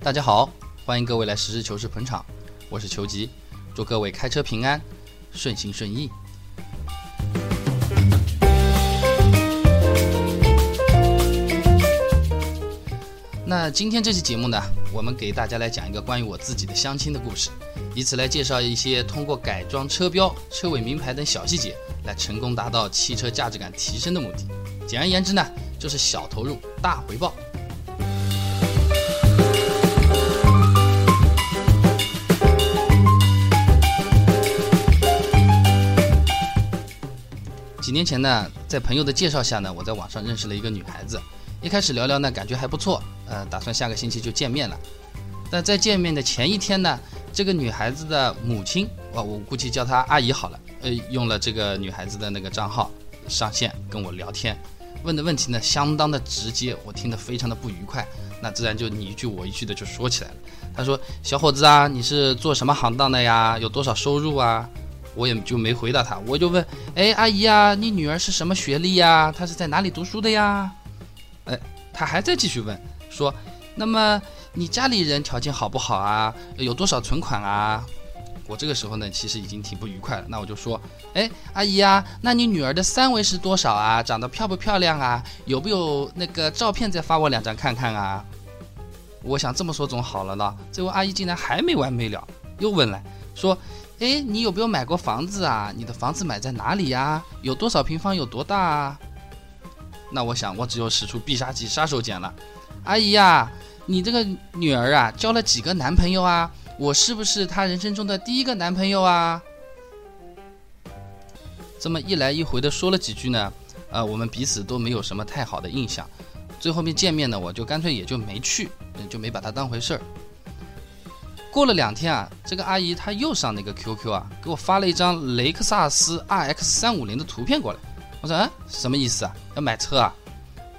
大家好，欢迎各位来实事求是捧场，我是球吉，祝各位开车平安，顺心顺意。那今天这期节目呢，我们给大家来讲一个关于我自己的相亲的故事，以此来介绍一些通过改装车标、车尾名牌等小细节，来成功达到汽车价值感提升的目的。简而言之呢，就是小投入大回报。几年前呢，在朋友的介绍下呢，我在网上认识了一个女孩子。一开始聊聊呢，感觉还不错，呃，打算下个星期就见面了。但在见面的前一天呢，这个女孩子的母亲，啊，我估计叫她阿姨好了，呃，用了这个女孩子的那个账号上线跟我聊天，问的问题呢，相当的直接，我听得非常的不愉快。那自然就你一句我一句的就说起来了。她说：“小伙子啊，你是做什么行当的呀？有多少收入啊？”我也就没回答他，我就问，哎，阿姨呀，你女儿是什么学历呀？她是在哪里读书的呀？哎，他还在继续问，说，那么你家里人条件好不好啊？有多少存款啊？我这个时候呢，其实已经挺不愉快了。那我就说，哎，阿姨啊，那你女儿的三围是多少啊？长得漂不漂亮啊？有没有那个照片再发我两张看看啊？我想这么说总好了呢。这位阿姨竟然还没完没了，又问了，说。哎，你有没有买过房子啊？你的房子买在哪里呀？有多少平方？有多大啊？那我想，我只有使出必杀技杀手锏了。阿姨呀，你这个女儿啊，交了几个男朋友啊？我是不是她人生中的第一个男朋友啊？这么一来一回的说了几句呢，呃，我们彼此都没有什么太好的印象。最后面见面呢，我就干脆也就没去，就没把她当回事儿。过了两天啊，这个阿姨她又上那个 QQ 啊，给我发了一张雷克萨斯 RX 三五零的图片过来。我说，嗯，什么意思啊？要买车啊？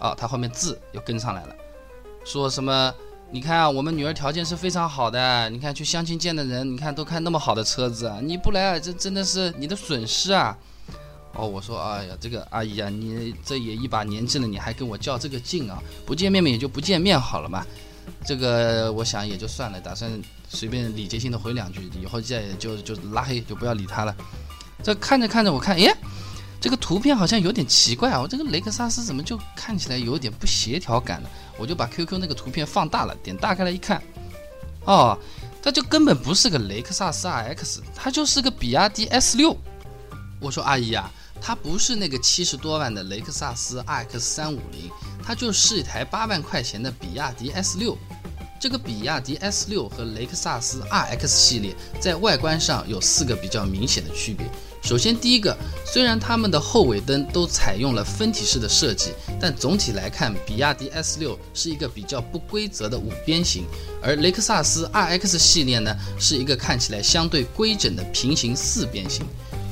哦，她后面字又跟上来了，说什么？你看啊，我们女儿条件是非常好的，你看去相亲见的人，你看都看那么好的车子，你不来，这真的是你的损失啊！哦，我说，哎呀，这个阿姨啊，你这也一把年纪了，你还跟我较这个劲啊？不见面嘛，也就不见面好了嘛。这个我想也就算了，打算随便礼节性的回两句，以后再也就就拉黑，就不要理他了。这看着看着，我看，哎，这个图片好像有点奇怪啊，我这个雷克萨斯怎么就看起来有点不协调感呢？我就把 QQ 那个图片放大了，点大开来一看，哦，它就根本不是个雷克萨斯 RX，它就是个比亚迪 S 六。我说阿姨啊。它不是那个七十多万的雷克萨斯 RX 三五零，它就是一台八万块钱的比亚迪 S 六。这个比亚迪 S 六和雷克萨斯 RX 系列在外观上有四个比较明显的区别。首先，第一个，虽然它们的后尾灯都采用了分体式的设计，但总体来看，比亚迪 S 六是一个比较不规则的五边形，而雷克萨斯 RX 系列呢是一个看起来相对规整的平行四边形。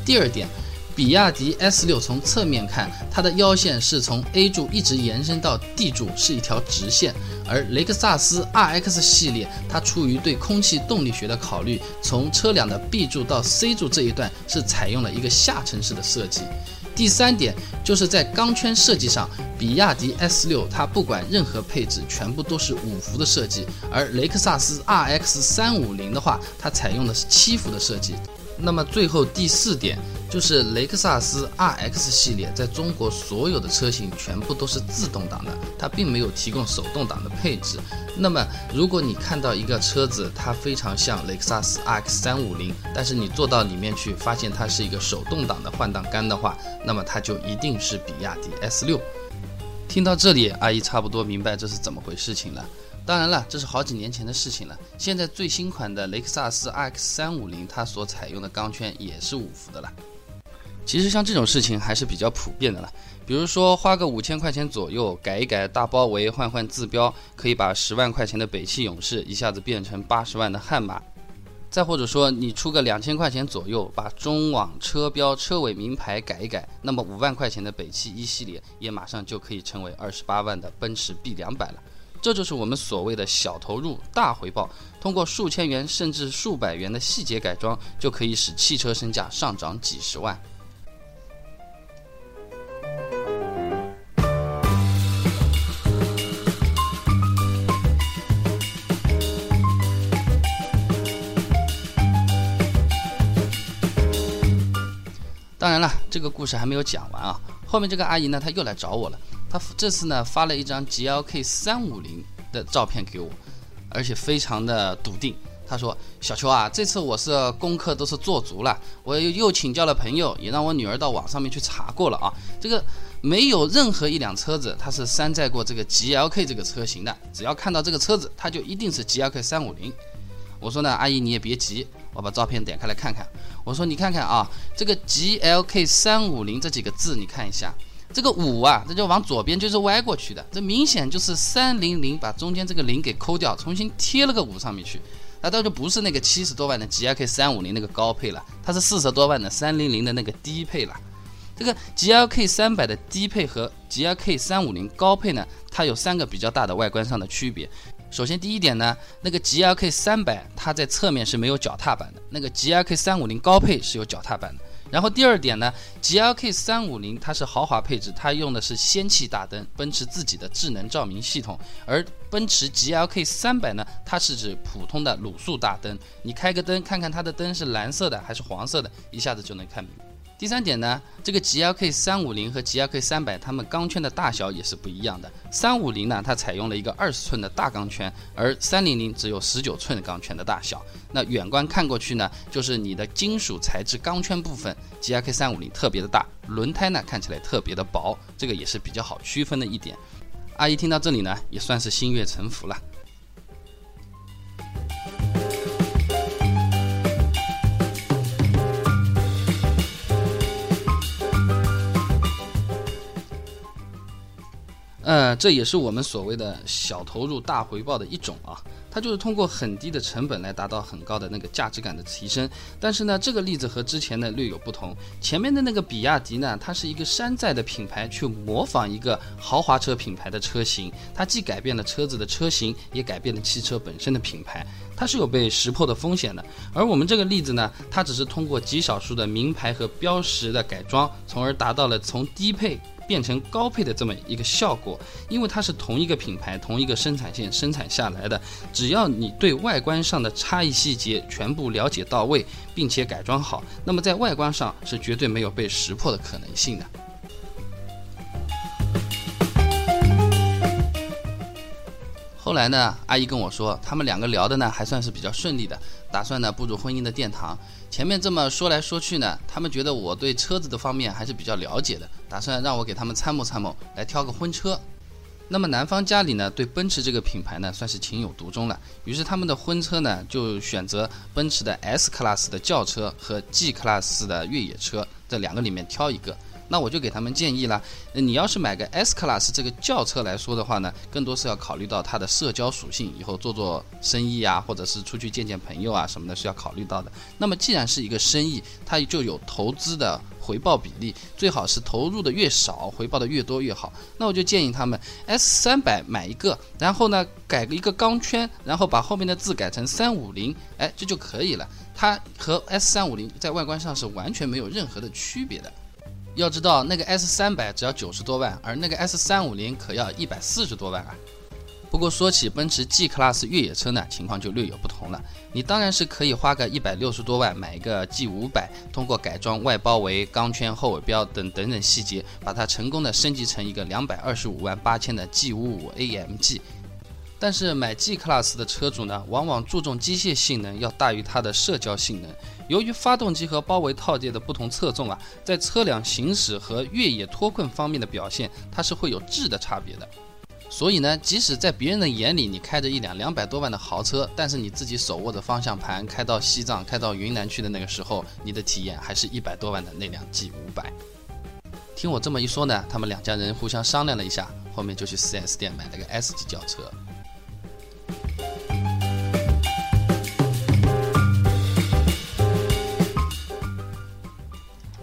第二点。比亚迪 S 六从侧面看，它的腰线是从 A 柱一直延伸到 D 柱，是一条直线；而雷克萨斯 RX 系列，它出于对空气动力学的考虑，从车辆的 B 柱到 C 柱这一段是采用了一个下沉式的设计。第三点就是在钢圈设计上，比亚迪 S 六它不管任何配置，全部都是五伏的设计，而雷克萨斯 RX 三五零的话，它采用的是七伏的设计。那么最后第四点就是雷克萨斯 RX 系列在中国所有的车型全部都是自动挡的，它并没有提供手动挡的配置。那么如果你看到一个车子，它非常像雷克萨斯 RX 三五零，但是你坐到里面去发现它是一个手动挡的换挡杆的话，那么它就一定是比亚迪 S 六。听到这里，阿姨差不多明白这是怎么回事情了。当然了，这是好几年前的事情了。现在最新款的雷克萨斯 RX 三五零，它所采用的钢圈也是五伏的了。其实像这种事情还是比较普遍的了。比如说花个五千块钱左右改一改大包围，换换字标，可以把十万块钱的北汽勇士一下子变成八十万的悍马。再或者说你出个两千块钱左右，把中网车标、车尾名牌改一改，那么五万块钱的北汽一系列也马上就可以成为二十八万的奔驰 B 两百了。这就是我们所谓的小投入大回报，通过数千元甚至数百元的细节改装，就可以使汽车身价上涨几十万。当然了，这个故事还没有讲完啊！后面这个阿姨呢，她又来找我了。他这次呢发了一张 GLK 三五零的照片给我，而且非常的笃定。他说：“小邱啊，这次我是功课都是做足了，我又请教了朋友，也让我女儿到网上面去查过了啊。这个没有任何一辆车子它是山寨过这个 GLK 这个车型的，只要看到这个车子，它就一定是 GLK 三五零。”我说呢，阿姨你也别急，我把照片点开来看看。我说你看看啊，这个 G L K 三五零这几个字，你看一下，这个五啊，这就往左边就是歪过去的，这明显就是三零零把中间这个零给抠掉，重新贴了个五上面去。那倒就不是那个七十多万的 G L K 三五零那个高配了，它是四十多万的三零零的那个低配了。这个 G L K 三百的低配和 G L K 三五零高配呢，它有三个比较大的外观上的区别。首先，第一点呢，那个 G L K 三百它在侧面是没有脚踏板的，那个 G L K 三五零高配是有脚踏板的。然后第二点呢，G L K 三五零它是豪华配置，它用的是氙气大灯，奔驰自己的智能照明系统。而奔驰 G L K 三百呢，它是指普通的卤素大灯，你开个灯看看它的灯是蓝色的还是黄色的，一下子就能看明白。第三点呢，这个 G L K 三五零和 G L K 三百，它们钢圈的大小也是不一样的。三五零呢，它采用了一个二十寸的大钢圈，而三零零只有十九寸钢圈的大小。那远观看过去呢，就是你的金属材质钢圈部分，G L K 三五零特别的大，轮胎呢看起来特别的薄，这个也是比较好区分的一点。阿姨听到这里呢，也算是心悦诚服了。呃，这也是我们所谓的小投入大回报的一种啊，它就是通过很低的成本来达到很高的那个价值感的提升。但是呢，这个例子和之前的略有不同。前面的那个比亚迪呢，它是一个山寨的品牌去模仿一个豪华车品牌的车型，它既改变了车子的车型，也改变了汽车本身的品牌，它是有被识破的风险的。而我们这个例子呢，它只是通过极少数的名牌和标识的改装，从而达到了从低配。变成高配的这么一个效果，因为它是同一个品牌、同一个生产线生产下来的，只要你对外观上的差异细节全部了解到位，并且改装好，那么在外观上是绝对没有被识破的可能性的。后来呢，阿姨跟我说，他们两个聊的呢还算是比较顺利的，打算呢步入婚姻的殿堂。前面这么说来说去呢，他们觉得我对车子的方面还是比较了解的，打算让我给他们参谋参谋，来挑个婚车。那么男方家里呢，对奔驰这个品牌呢算是情有独钟了，于是他们的婚车呢就选择奔驰的 S Class 的轿车和 G Class 的越野车这两个里面挑一个。那我就给他们建议了，你要是买个 S Class 这个轿车来说的话呢，更多是要考虑到它的社交属性，以后做做生意啊，或者是出去见见朋友啊什么的，是要考虑到的。那么既然是一个生意，它就有投资的回报比例，最好是投入的越少，回报的越多越好。那我就建议他们 S 三百买一个，然后呢改个一个钢圈，然后把后面的字改成三五零，哎，这就可以了。它和 S 三五零在外观上是完全没有任何的区别的。要知道，那个 S 三百只要九十多万，而那个 S 三五零可要一百四十多万啊。不过说起奔驰 G Class 越野车呢，情况就略有不同了。你当然是可以花个一百六十多万买一个 G 五百，通过改装外包围、钢圈、后尾标等等等细节，把它成功的升级成一个两百二十五万八千的 G 五五 AMG。但是买 G Class 的车主呢，往往注重机械性能要大于它的社交性能。由于发动机和包围套件的不同侧重啊，在车辆行驶和越野脱困方面的表现，它是会有质的差别的。所以呢，即使在别人的眼里，你开着一辆两百多万的豪车，但是你自己手握着方向盘开到西藏、开到云南去的那个时候，你的体验还是一百多万的那辆 G 五百。听我这么一说呢，他们两家人互相商量了一下，后面就去 4S 店买了个 S 级轿车。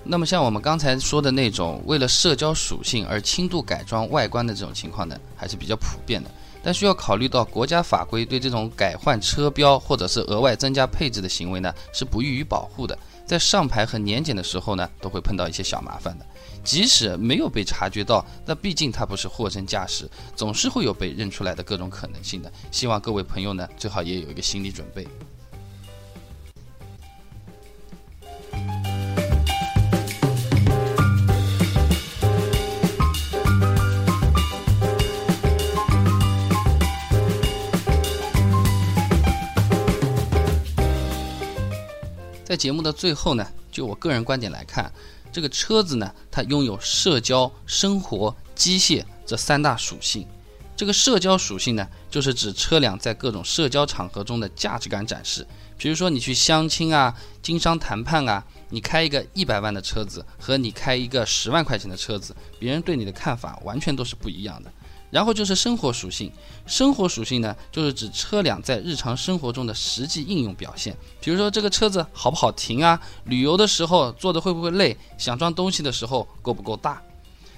那么像我们刚才说的那种为了社交属性而轻度改装外观的这种情况呢，还是比较普遍的。但需要考虑到国家法规对这种改换车标或者是额外增加配置的行为呢，是不予以保护的。在上牌和年检的时候呢，都会碰到一些小麻烦的。即使没有被察觉到，那毕竟它不是货真价实，总是会有被认出来的各种可能性的。希望各位朋友呢，最好也有一个心理准备。在节目的最后呢，就我个人观点来看，这个车子呢，它拥有社交、生活、机械这三大属性。这个社交属性呢，就是指车辆在各种社交场合中的价值感展示。比如说你去相亲啊、经商谈判啊，你开一个一百万的车子和你开一个十万块钱的车子，别人对你的看法完全都是不一样的。然后就是生活属性，生活属性呢，就是指车辆在日常生活中的实际应用表现。比如说这个车子好不好停啊？旅游的时候坐的会不会累？想装东西的时候够不够大？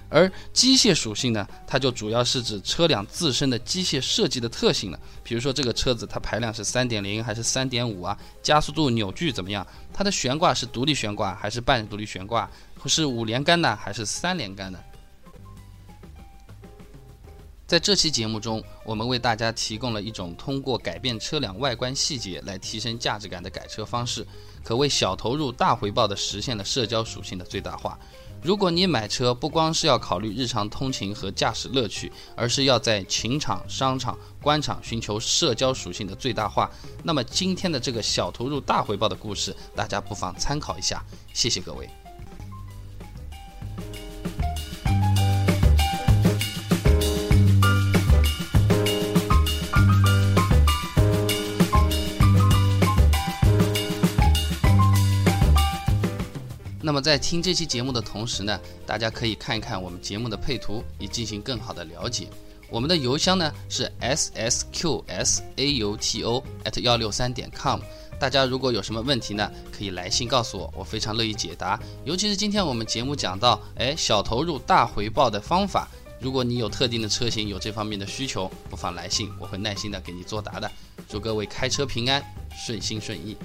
而机械属性呢，它就主要是指车辆自身的机械设计的特性了。比如说这个车子它排量是三点零还是三点五啊？加速度、扭矩怎么样？它的悬挂是独立悬挂还是半独立悬挂？是五连杆的还是三连杆的？在这期节目中，我们为大家提供了一种通过改变车辆外观细节来提升价值感的改车方式，可谓小投入大回报地实现了社交属性的最大化。如果你买车不光是要考虑日常通勤和驾驶乐趣，而是要在情场、商场、官场寻求社交属性的最大化，那么今天的这个小投入大回报的故事，大家不妨参考一下。谢谢各位。那么在听这期节目的同时呢，大家可以看一看我们节目的配图，以进行更好的了解。我们的邮箱呢是 s s q s a u t o at 幺六三点 com。大家如果有什么问题呢，可以来信告诉我，我非常乐意解答。尤其是今天我们节目讲到，哎，小投入大回报的方法，如果你有特定的车型有这方面的需求，不妨来信，我会耐心的给你作答的。祝各位开车平安，顺心顺意。